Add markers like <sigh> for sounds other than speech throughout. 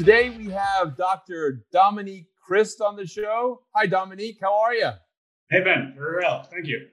Today we have Dr. Dominique Christ on the show. Hi, Dominique. How are you? Hey, Ben. Very well. Thank you.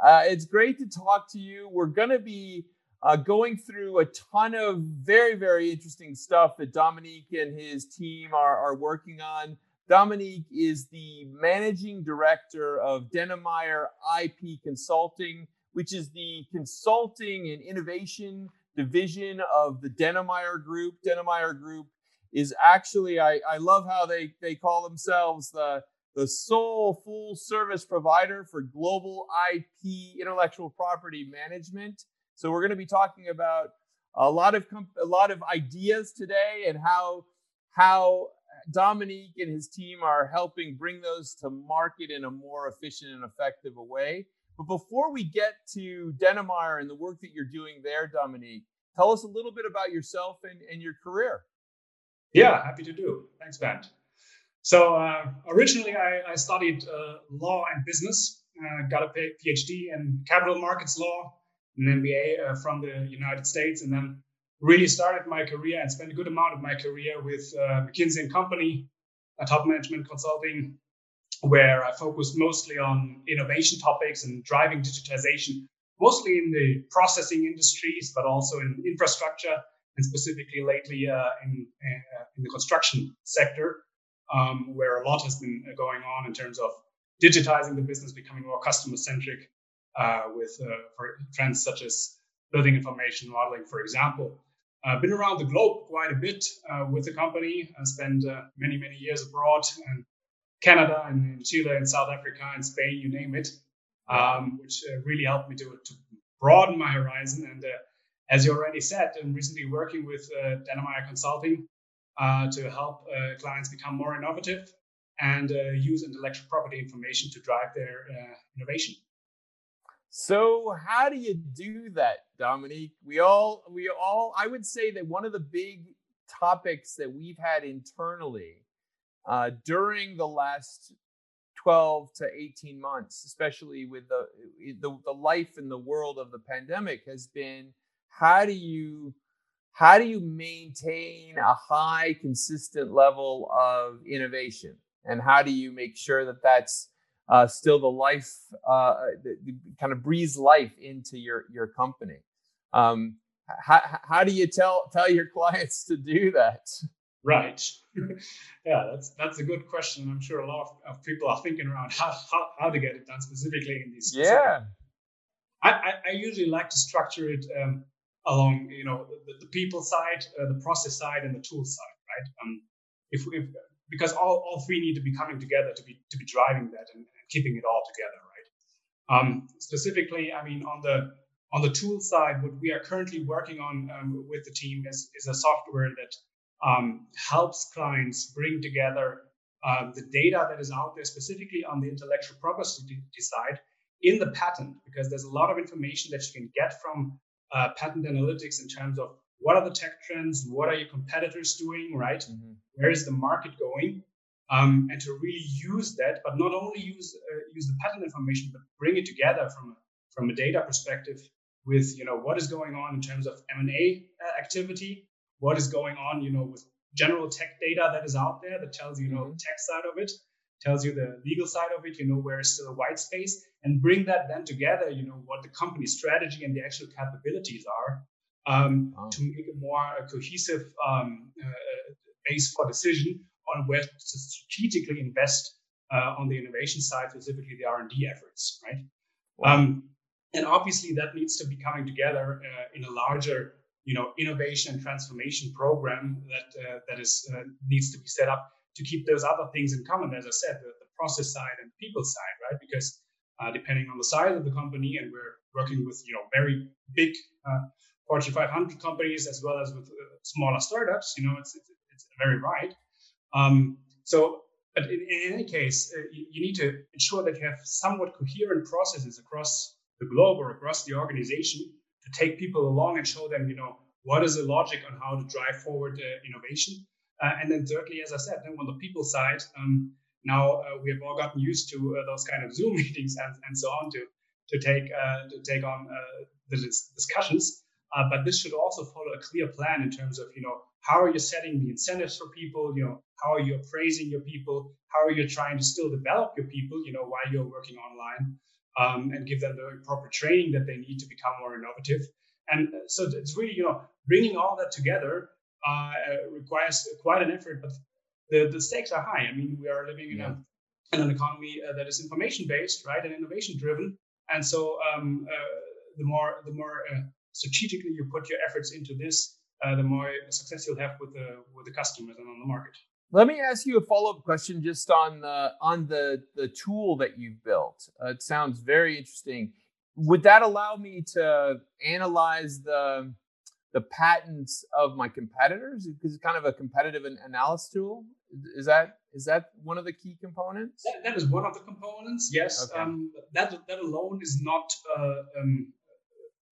Uh, it's great to talk to you. We're going to be uh, going through a ton of very, very interesting stuff that Dominique and his team are, are working on. Dominique is the managing director of Dennemeyer IP Consulting, which is the consulting and innovation division of the Dennemeyer Group. Dennemeyer Group is actually I, I love how they they call themselves the the sole full service provider for global IP intellectual property management. So we're going to be talking about a lot of comp- a lot of ideas today and how how Dominique and his team are helping bring those to market in a more efficient and effective way. But before we get to Dennemeyer and the work that you're doing there, Dominique, tell us a little bit about yourself and, and your career. Yeah, happy to do. Thanks, Ben. So uh, originally, I, I studied uh, law and business. Uh, got a PhD in capital markets law, an MBA uh, from the United States, and then really started my career and spent a good amount of my career with uh, McKinsey and Company, a top management consulting, where I focused mostly on innovation topics and driving digitization, mostly in the processing industries, but also in infrastructure and specifically lately uh, in, uh, in the construction sector, um, where a lot has been uh, going on in terms of digitizing the business, becoming more customer centric uh, with for trends such as building information modeling, for example. I've been around the globe quite a bit with the company. I spent many, many years abroad and Canada and Chile and South Africa and Spain, you name it, um, which uh, really helped me to, to broaden my horizon and uh, as you already said, I'm recently working with uh, Consulting uh, to help uh, clients become more innovative and uh, use intellectual property information to drive their uh, innovation. So, how do you do that, Dominique? We all, we all, I would say that one of the big topics that we've had internally uh, during the last 12 to 18 months, especially with the, the, the life and the world of the pandemic, has been how do you how do you maintain a high consistent level of innovation? And how do you make sure that that's uh, still the life uh, that kind of breathes life into your your company? Um, how, how do you tell tell your clients to do that? Right. <laughs> Yeah that's that's a good question. I'm sure a lot of, of people are thinking around how, how, how to get it done specifically in these yeah. I, I, I usually like to structure it um, along you know the, the people side, uh, the process side, and the tool side, right? Um, if, if because all, all three need to be coming together to be to be driving that and, and keeping it all together, right? Um, specifically, I mean on the on the tool side, what we are currently working on um, with the team is is a software that um, helps clients bring together uh, the data that is out there, specifically on the intellectual property side, in the patent, because there's a lot of information that you can get from uh, patent analytics in terms of what are the tech trends, what are your competitors doing, right? Mm-hmm. Where is the market going? Um, and to really use that, but not only use uh, use the patent information, but bring it together from a, from a data perspective with you know what is going on in terms of M&A uh, activity, what is going on you know with general tech data that is out there that tells you, you know mm-hmm. tech side of it, tells you the legal side of it, you know, where is still a white space, and bring that then together, you know, what the company strategy and the actual capabilities are um, wow. to make a more a cohesive um, uh, base for decision on where to strategically invest uh, on the innovation side, specifically the R&D efforts, right? Wow. Um, and obviously that needs to be coming together uh, in a larger, you know, innovation and transformation program that uh, that is uh, needs to be set up to keep those other things in common, as I said, the, the process side and people side, right? Because uh, depending on the size of the company, and we're working with you know very big uh, Fortune 500 companies as well as with uh, smaller startups, you know, it's, it's, it's very wide. Um, so, but in, in any case, uh, you, you, need to ensure that you have somewhat coherent processes across the globe or across the organization to take people along and show them, you know, what is the logic on how to drive forward uh, innovation. Uh, and then thirdly, as I said, then on the people side, um, now uh, we have all gotten used to uh, those kind of <laughs> Zoom meetings and, and so on to to take uh, to take on the discussions. but this should also follow a clear plan in terms of, you know, how are you setting the incentives for people? You know, how are you appraising your people? How are you trying to still develop your people? You know, while you're working online, um, and give them the proper training that they need to become more innovative. And uh, so it's really, you know, bringing all that together uh, requires quite an effort, but the, the stakes are high. I mean, we are living in, yeah. a, in an economy uh, that is information based, right, and innovation driven. And so um, uh, the more the more uh, strategically you put your efforts into this, uh, the more success you'll have with the with the customers and on the market. Let me ask you a follow up question just on the on the the tool that you've built. Uh, it sounds very interesting. Would that allow me to analyze the the patents of my competitors because it's kind of a competitive analysis tool? Is that is that one of the key components? that, that is one of the components. Yes, okay. um, that that alone is not uh, um,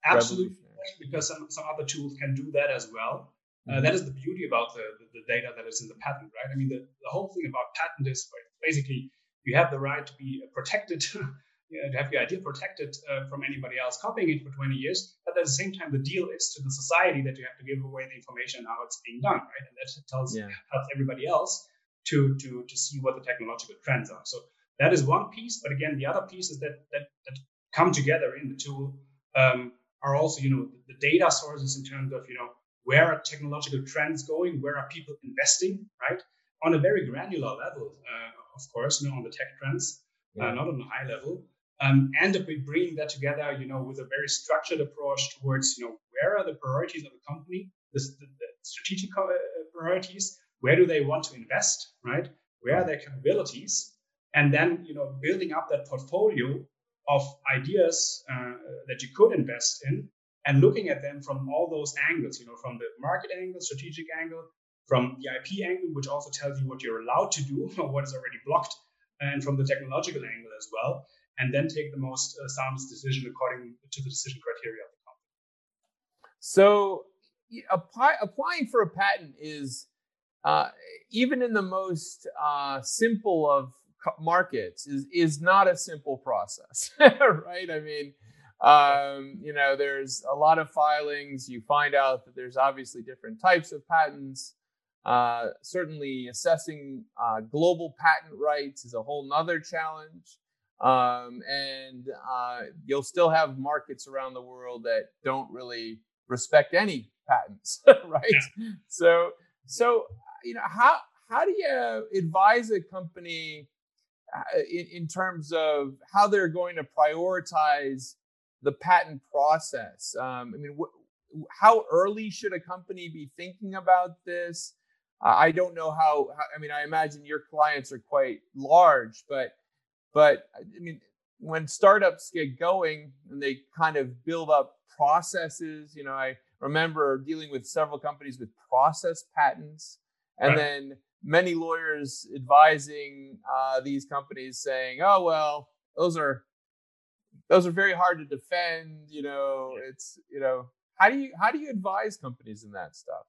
absolute because some, some other tools can do that as well. Uh, mm-hmm. that is the beauty about the, the, the, data that is in the patent, right? I mean, the, the whole thing about patent is basically you have the right to be protected, <laughs> to have your idea protected uh, from anybody else copying it for 20 years. But at the same time, the deal is to the society that you have to give away the information how it's being done, right? And that tells yeah. helps everybody else to to to see what the technological trends are. So that is one piece. But again, the other pieces that that, that come together in the tool um, are also, you know, the data sources in terms of, you know, where are technological trends going? Where are people investing, right? On a very granular level, uh, of course, you know, on the tech trends, uh, yeah. uh, not on a high level. Um, and if we bring that together, you know, with a very structured approach towards, you know, where are the priorities of the company, the, the, the strategic uh, priorities, where do they want to invest, right? Where are their capabilities? And then, you know, building up that portfolio of ideas uh, that you could invest in and looking at them from all those angles, you know, from the market angle, strategic angle, from the IP angle, which also tells you what you're allowed to do <laughs> or what is already blocked, and from the technological angle as well, and then take the most uh, soundest decision according to the decision criteria of the company. So, apply, applying for a patent is uh, even in the most uh, simple of markets is is not a simple process, <laughs> right? I mean, um, you know, there's a lot of filings. You find out that there's obviously different types of patents. Uh, certainly, assessing uh, global patent rights is a whole nother challenge. Um, and uh, you'll still have markets around the world that don't really respect any patents, <laughs> right? Yeah. So, so you know, how how do you advise a company uh, in, in terms of how they're going to prioritize the patent process? Um, I mean, wh- how early should a company be thinking about this? Uh, I don't know how, how. I mean, I imagine your clients are quite large, but but I mean, when startups get going and they kind of build up processes, you know, I remember dealing with several companies with process patents, and right. then many lawyers advising uh, these companies saying, "Oh well, those are those are very hard to defend." You know, it's you know, how do you how do you advise companies in that stuff?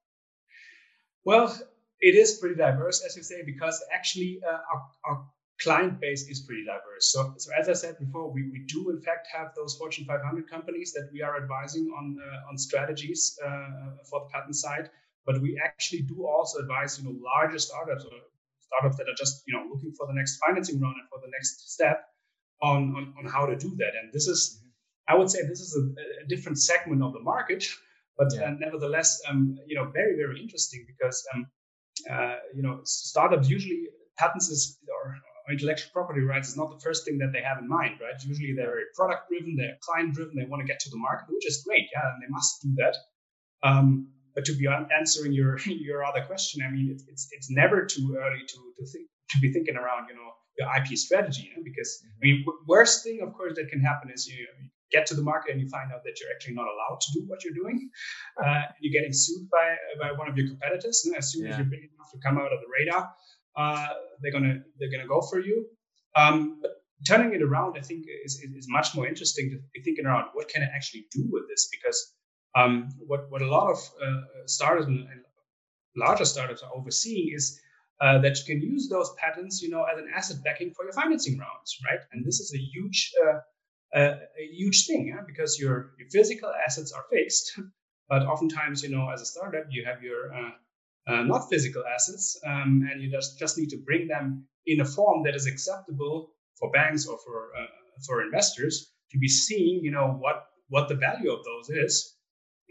Well, it is pretty diverse, as you say, because actually uh, our, our client base is pretty diverse. So, so as I said before, we, we do in fact have those Fortune 500 companies that we are advising on uh, on strategies uh, for the patent side. But we actually do also advise, you know, larger startups or startups that are just, you know, looking for the next financing round and for the next step on, on, on how to do that. And this is, I would say, this is a, a different segment of the market, but yeah. uh, nevertheless, um, you know, very, very interesting because, um, uh, you know, startups usually patents is intellectual property rights is not the first thing that they have in mind, right? Usually they're very product driven, they're client driven, they want to get to the market, which is great, yeah, and they must do that. Um, but to be answering your <laughs> your other question, I mean, it's it's, it's never too early to to think to be thinking around, you know, your IP strategy, you know, because I mean, worst thing, of course, that can happen is you, you get to the market and you find out that you're actually not allowed to do what you're doing. Uh, you're getting sued by by one of your competitors, and as soon yeah. as you're big enough to come out of the radar, uh, they're gonna they're gonna go for you. Um, but turning it around, I think is, is much more interesting to be thinking around what can I actually do with this because um, what what a lot of uh, startups and larger startups are overseeing is uh, that you can use those patents, you know, as an asset backing for your financing rounds, right? And this is a huge uh, uh, a huge thing, yeah? because your your physical assets are fixed, <laughs> but oftentimes, you know, as a startup, you have your uh, not physical assets, um, and you just just need to bring them in a form that is acceptable for banks or for uh, for investors to be seeing, you know, what what the value of those is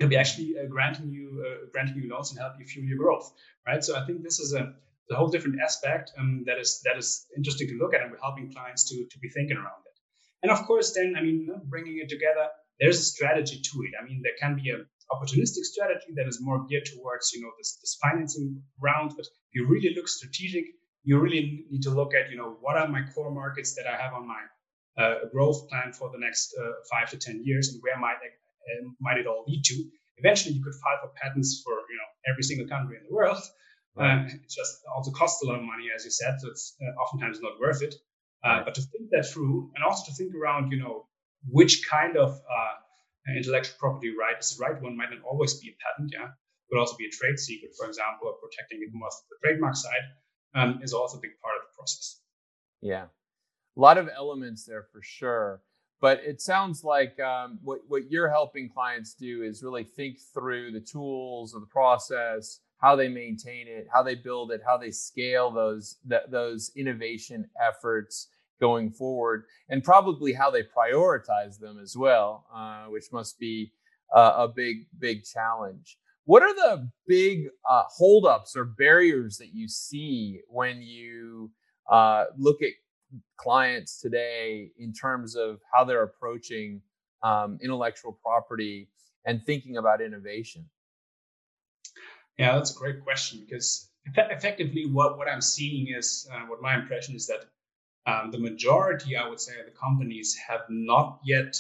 to be actually uh, granting you uh, granting you loans and help you fuel your growth, right? So I think this is a the whole different aspect um, that is that is interesting to look at, and we're helping clients to to be thinking around it. And of course, then I mean, bringing it together, there's a strategy to it. I mean, there can be a opportunistic strategy that is more geared towards you know this, this financing round but if you really look strategic you really need to look at you know what are my core markets that i have on my uh, growth plan for the next uh, five to ten years and where might uh, might it all lead to eventually you could file for patents for you know every single country in the world right. it just also costs a lot of money as you said so it's uh, oftentimes not worth it uh, right. but to think that through and also to think around you know which kind of uh, intellectual property right is the right one might not always be a patent, yeah, could also be a trade secret, for example, or protecting it more the trademark side um, is also a big part of the process. Yeah, a lot of elements there for sure. But it sounds like um, what what you're helping clients do is really think through the tools of the process, how they maintain it, how they build it, how they scale those th- those innovation efforts going forward, and probably how they prioritize them as well, uh, which must be uh, a big, big challenge. What are the big uh, holdups or barriers that you see when you uh, look at clients today in terms of how they're approaching um, intellectual property and thinking about innovation? Yeah, that's a great question because effectively what, what I'm seeing is uh, what my impression is that um, the majority, I would say, of the companies have not yet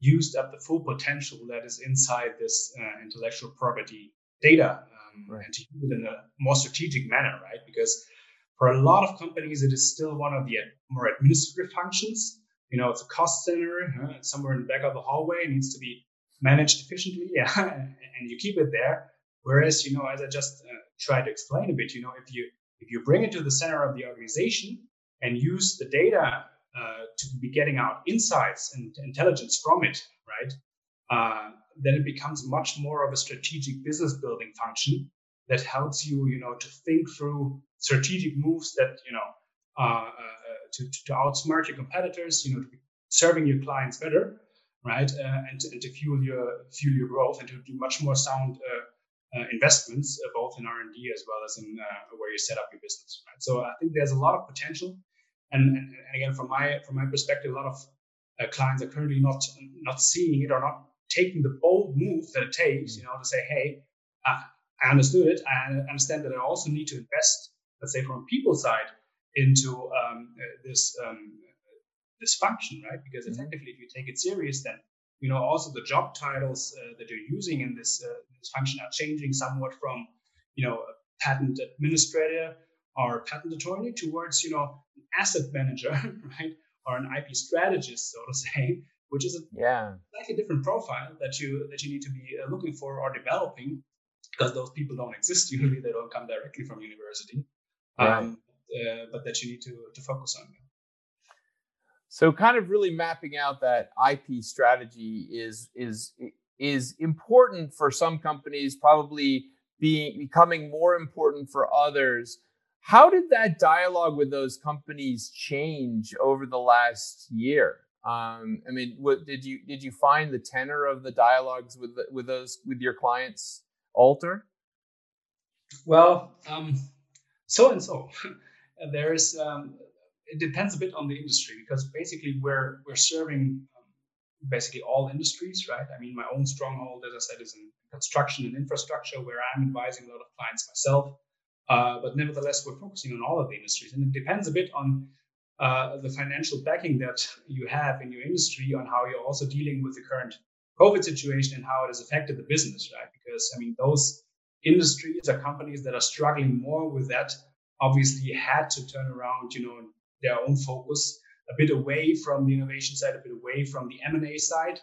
used up the full potential that is inside this uh, intellectual property data um, right. and to use it in a more strategic manner, right? Because for a lot of companies, it is still one of the more administrative functions. You know, it's a cost center uh, somewhere in the back of the hallway. It needs to be managed efficiently, <laughs> yeah, and you keep it there. Whereas, you know, as I just uh, tried to explain a bit, you know, if you if you bring it to the center of the organization, and use the data uh, to be getting out insights and intelligence from it, right? Uh, then it becomes much more of a strategic business building function that helps you, you know, to think through strategic moves that, you know, uh, uh to, to outsmart your competitors, you know, to be serving your clients better, right? Uh, and, and to fuel your fuel your growth and to do much more sound uh, investments, both in R and D as well as in where you set up your business, right? So I think there's a lot of potential and, and, and again, from my from my perspective, a lot of uh, clients are currently not not seeing it or not taking the bold move that it takes, you know, to say, hey, uh, I understood it. I understand that I also need to invest, let's say, from a people side, into um, uh, this um, this function, right? Because mm-hmm. effectively, if you take it serious, then you know also the job titles uh, that you're using in this uh, this function are changing somewhat from you know a patent administrator or patent attorney towards you know an asset manager, <laughs> right, or an IP strategist, so to say, which is a yeah. slightly different profile that you that you need to be uh, looking for or developing, because those people don't exist usually; they don't come directly from university, right. um, uh, but that you need to to focus on. So, kind of really mapping out that IP strategy is is is important for some companies, probably being becoming more important for others. How did that dialogue with those companies change over the last year? Um, I mean, what did you did you find the tenor of the dialogues with with those with your clients alter? Well, um, so and so. <laughs> There's um, it depends a bit on the industry because basically we're we're serving um, basically all industries, right? I mean, my own stronghold, as I said, is in construction and infrastructure, where I'm advising a lot of clients myself. Uh, but nevertheless, we're focusing on all of the industries, and it depends a bit on uh, the financial backing that you have in your industry, on how you're also dealing with the current COVID situation and how it has affected the business, right? Because I mean, those industries are companies that are struggling more with that obviously had to turn around, you know, their own focus a bit away from the innovation side, a bit away from the M&A side,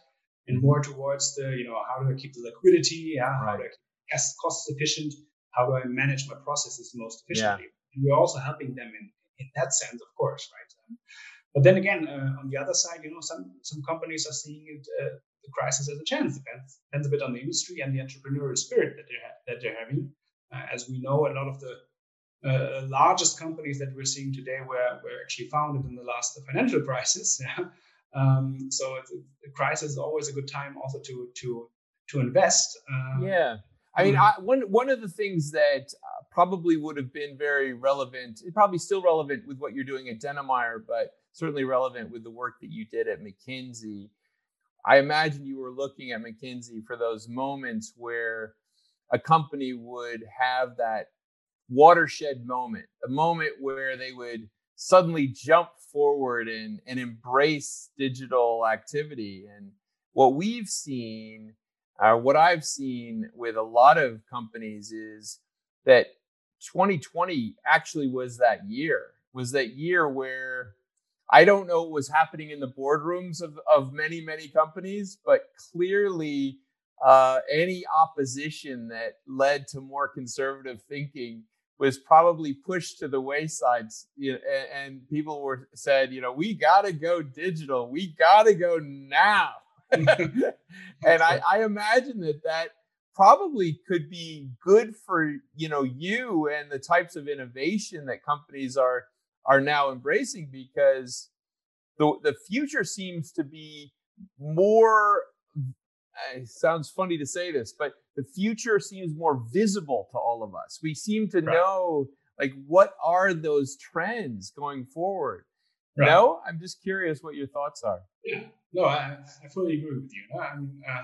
and more towards the, you know, how do I keep the liquidity? Yeah, right. how do I keep costs efficient? How do I manage my processes most efficiently? Yeah. And we're also helping them in, in that sense, of course, right? Um, but then again, uh, on the other side, you know, some some companies are seeing it, uh, the crisis as a chance. Depends depends a bit on the industry and the entrepreneurial spirit that they're that they're having. Uh, as we know, a lot of the uh, largest companies that we're seeing today were, were actually founded in the last financial crisis. <laughs> Yeah? Um, so the crisis is always a good time also to to to invest. Um, yeah. I mean, I, one one of the things that uh, probably would have been very relevant, probably still relevant with what you're doing at Dennemeyer, but certainly relevant with the work that you did at McKinsey. I imagine you were looking at McKinsey for those moments where a company would have that watershed moment, a moment where they would suddenly jump forward and, and embrace digital activity. And what we've seen, uh, what I've seen with a lot of companies is that 2020 actually was that year, was that year where I don't know what was happening in the boardrooms of, of many, many companies, but clearly uh, any opposition that led to more conservative thinking was probably pushed to the wayside you know, and, and people were said you know we got to go digital. We got to go now <laughs> and I, I imagine that that probably could be good for you know you and the types of innovation that companies are are now embracing because the the future seems to be more eh, it sounds funny to say this, but the future seems more visible to all of us. We seem to right. know like what are those trends going forward. Right. No, I'm just curious what your thoughts are. Yeah, no, I, I fully agree with you. No? I mean, uh,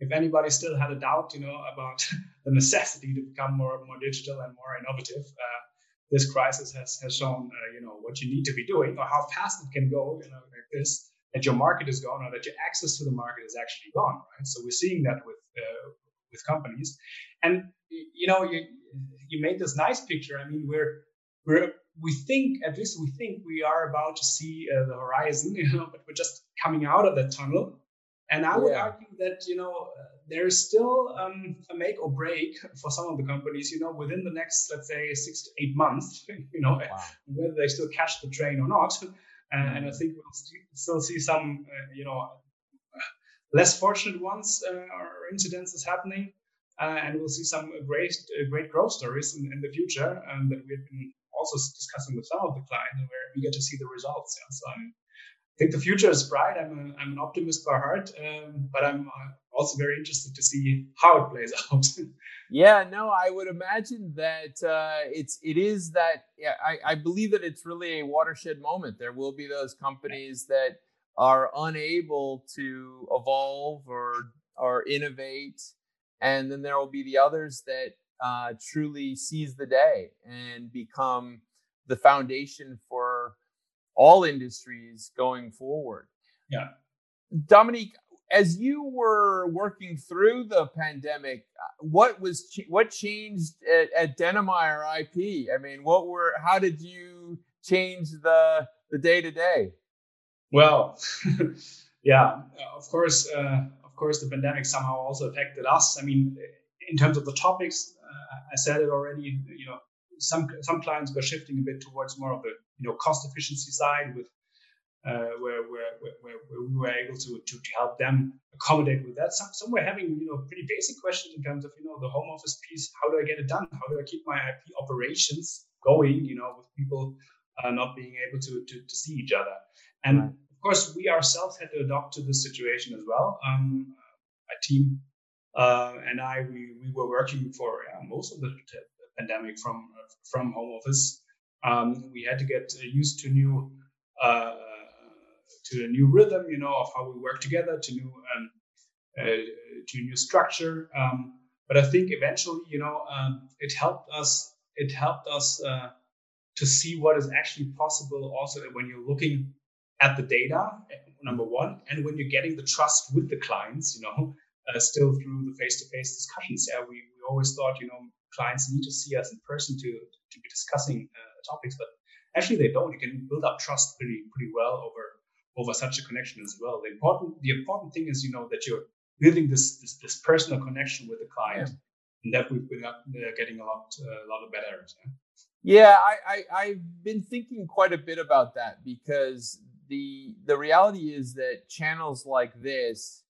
if anybody still had a doubt, you know, about <laughs> the necessity to become more more digital and more innovative, uh, this crisis has has shown, uh, you know, what you need to be doing or how fast it can go, you know, like this that your market is gone or that your access to the market is actually gone, right? So we're seeing that with uh, with companies, and you know, you you made this nice picture. I mean, we're we're we think at least we think we are about to see uh, the horizon, <laughs> you know, but we're just coming out of that tunnel. And I would yeah. argue that you know uh, there's still um, a make or break for some of the companies. You know, within the next let's say six to eight months, <laughs> you know, wow. whether they still catch the train or not. Uh, and I think we'll still see some, uh, you know, less fortunate ones uh, or incidences happening, and we'll see some great great growth stories in, in the future um, that we've been also discussing with some of the clients, where we get to see the results. Yeah. So I'm, I think the future is bright. I'm, a, I'm an optimist by heart, um, but I'm also very interested to see how it plays <laughs> out. yeah, no, I would imagine that uh, it's it is that. Yeah, I, I believe that it's really a watershed moment. There will be those companies that are unable to evolve or or innovate, and then there will be the others that uh, truly seize the day and become the foundation for all industries going forward. Yeah. Dominique, as you were working through the pandemic, uh, what was ch- what changed at, at Dennemeyer IP? I mean, what were how did you change the the day to day? Well, <laughs> yeah, of course, uh, of course, the pandemic somehow also affected us. I mean, in terms of the topics, I said it already. You know, some some clients were shifting a bit towards more of the you know cost efficiency side with uh, where, where, where, where, we were able to, to, to help them accommodate with that. Some, some were having, you know, pretty basic questions in terms of, you know, the home office piece. How do I get it done? How do I keep my IP operations going, you know, with people uh, not being able to, to, to, see each other? And right. of course, we ourselves had to adopt to this situation as well. Um, my team uh, and I, we, we were working for most of the pandemic from, from home office. Um, we had to get used to new uh, to a new rhythm, you know, of how we work together, to new um, uh, to new structure. Um, but I think eventually, you know, um, it helped us. It helped us uh, to see what is actually possible. Also, when you're looking at the data, number one, and when you're getting the trust with the clients, you know, uh, still through the face-to-face discussions. Yeah, we, we always thought, you know, clients need to see us in person to to be discussing uh, topics, but actually they don't. You can build up trust pretty pretty well over over such a connection as well. The important the important thing is you know that you're building this this, this personal connection with the client, yeah. and that we've been uh, getting a lot uh, a lot of better. Yeah? Yeah, I, I I've been thinking quite a bit about that because the the reality is that channels like this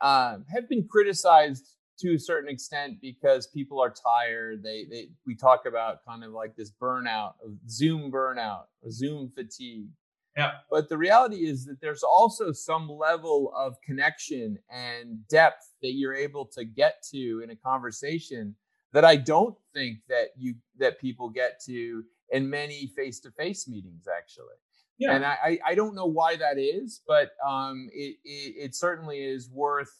uh, have been criticized to a certain extent because people are tired. They, they we talk about kind of like this burnout, Zoom burnout, or Zoom fatigue. Yeah. But the reality is that there's also some level of connection and depth that you're able to get to in a conversation that I don't think that you that people get to in many face-to-face meetings actually. Yeah. And I, I don't know why that is, but um, it, it, it certainly is worth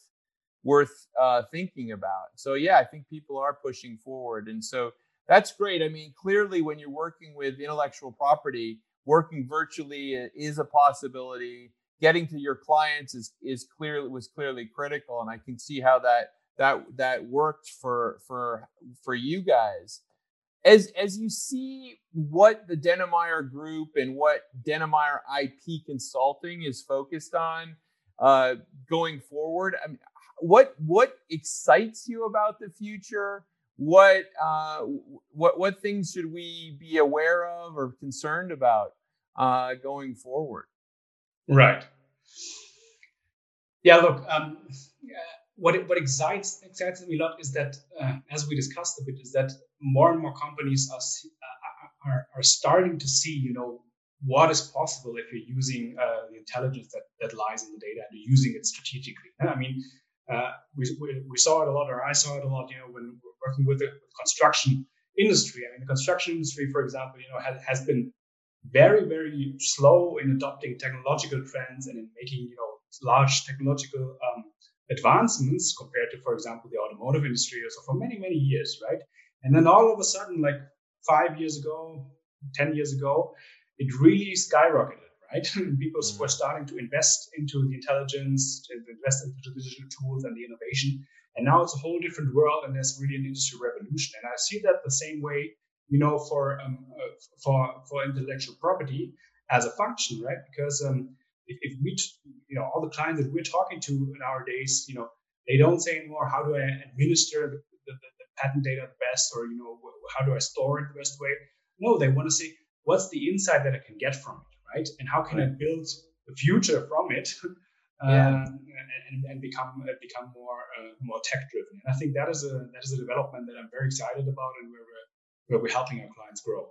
worth uh, thinking about. So yeah, I think people are pushing forward, and so that's great. I mean, clearly, when you're working with intellectual property, working virtually is a possibility. Getting to your clients is is clearly was clearly critical, and I can see how that that that worked for for for you guys as as you see what the Dennemeyer Group and what Dennemeyer IP Consulting is focused on uh, going forward, I mean, what what excites you about the future? What uh, what what things should we be aware of or concerned about uh, going forward? Right. Yeah. Look. Um, what what excites excites me a lot is that, uh, as we discussed a bit, is that more and more companies are, uh, are are starting to see, you know, what is possible if you're using uh, the intelligence that, that lies in the data and using it strategically. I mean, uh, we, we, saw it a lot, or I saw it a lot, you know, when we're working with the construction industry. I mean, the construction industry, for example, you know, has, has been very, very slow in adopting technological trends and in making, you know, large technological um, advancements compared to, for example, the automotive industry so for many, many years, right? And then all of a sudden, like five years ago, 10 years ago, it really skyrocketed, right? <laughs> People mm. were starting to invest into the intelligence, to invest into the digital tools and the innovation. And now it's a whole different world, and there's really an industry revolution. And I see that the same way, you know, for um, uh, for for intellectual property as a function, right? Because um, if, if we, you know, all the clients that we're talking to nowadays, you know, they don't say anymore, how do I administer the, the, the patent data the best, or you know, how do I store it the best way? No, they want to see what's the insight that I can get from it, right? And how can right. I build the future from it? <laughs> Yeah. Um, and, and, become uh, become more uh, more tech driven. And I think that is a that is a development that I'm very excited about, and where we're where we're helping our clients grow.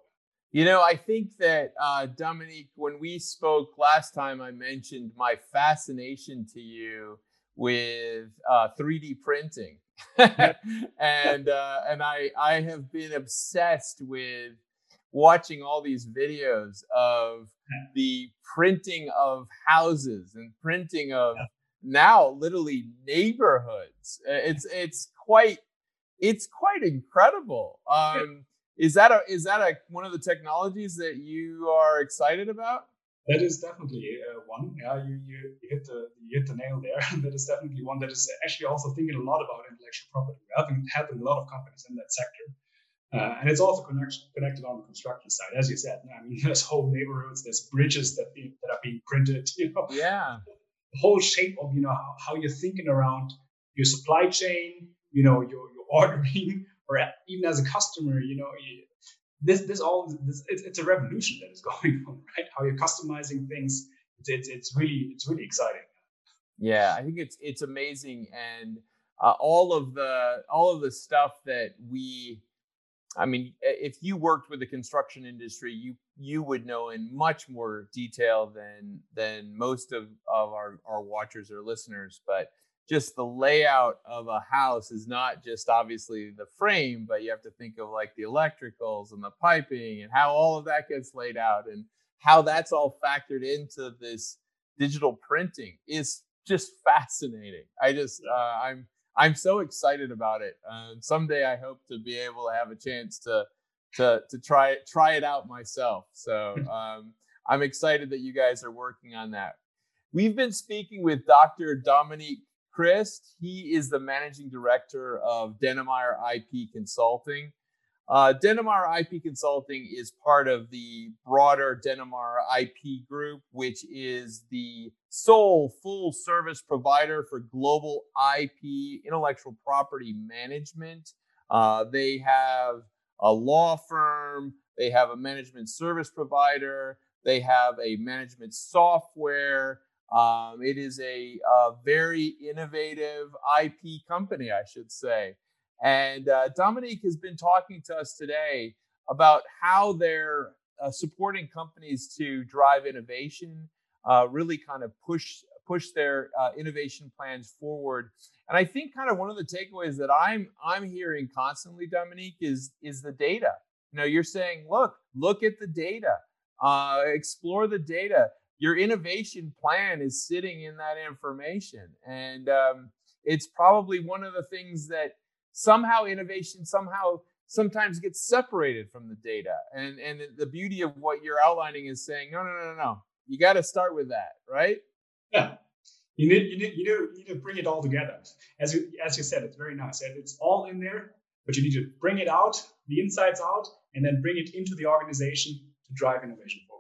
You know, I think that uh, Dominique, when we spoke last time, I mentioned my fascination to you with uh, 3D printing, <laughs> <laughs> and uh, and I I have been obsessed with watching all these videos of the printing of houses and printing of now literally neighborhoods. It's it's quite it's quite incredible. Um, is that a is that a one of the technologies that you are excited about? That is definitely uh, one. Yeah, you, you hit the you hit the nail there. <laughs> that is definitely one that is actually also thinking a lot about intellectual property. We have been helping a lot of companies in that sector, uh, and it's also connect, connected on the construction side, as you said. I mean, <laughs> there's whole neighborhoods, there's bridges that be, that are being printed. <laughs> You know, yeah, the whole shape of you know how, how you're thinking around your supply chain. You know, your your ordering or even as a customer, you know, this this all this, it's, it's a revolution that is <laughs> going on, right? How you're customizing things. It's, it's, it's really it's really exciting. Yeah, I think it's it's amazing, and uh, all of the all of the stuff that we I mean, if you worked with the construction industry, you you would know in much more detail than than most of, of our, our watchers or listeners. But just the layout of a house is not just obviously the frame, but you have to think of like the electricals and the piping and how all of that gets laid out and how that's all factored into this digital printing is just <laughs> fascinating. I just uh, I'm I'm so excited about it. Someday I hope to be able to have a chance to to to try it try it out myself. So <laughs> um, I'm excited that you guys are working on that. We've been speaking with Dr. Dominique Christ. He is the managing director of Dennemeyer IP Consulting. Uh, Dennemeyer IP Consulting is part of the broader Dennemeyer IP Group, which is the sole full service provider for global IP intellectual property management. Uh, they have a law firm, they have a management service provider, they have a management software. Um, it is a, a, very innovative IP company, I should say. And uh, Dominique has been talking to us today about how they're uh, supporting companies to drive innovation, uh, really kind of push push their uh, innovation plans forward. And I think kind of one of the takeaways that I'm I'm hearing constantly, Dominique, is is the data. You know, you're saying, look, look at the data, uh, explore the data. Your innovation plan is sitting in that information, and um, it's probably one of the things that somehow innovation somehow sometimes gets separated from the data. And and the beauty of what you're outlining is saying, no, no, no, no, no. You got to start with that, right? Yeah. You need, you need, you need, to bring it all together. As you, as you said, it's very nice. And it's all in there, but you need to bring it out, the insights out, and then bring it into the organization to drive innovation forward.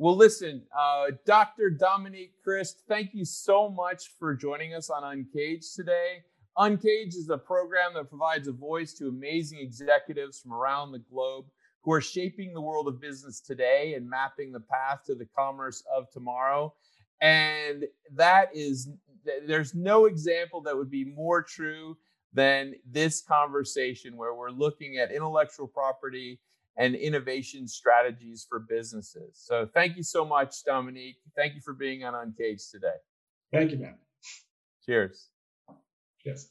Well, listen, uh, Dr. Dominique Christ, thank you so much for joining us on Uncaged today. Uncaged is a program that provides a voice to amazing executives from around the globe who are shaping the world of business today and mapping the path to the commerce of tomorrow. And that is, there's no example that would be more true than this conversation where we're looking at intellectual property and innovation strategies for businesses. So thank you so much, Dominique. Thank you for being on Uncaged today. Thank you, man. Cheers. Yes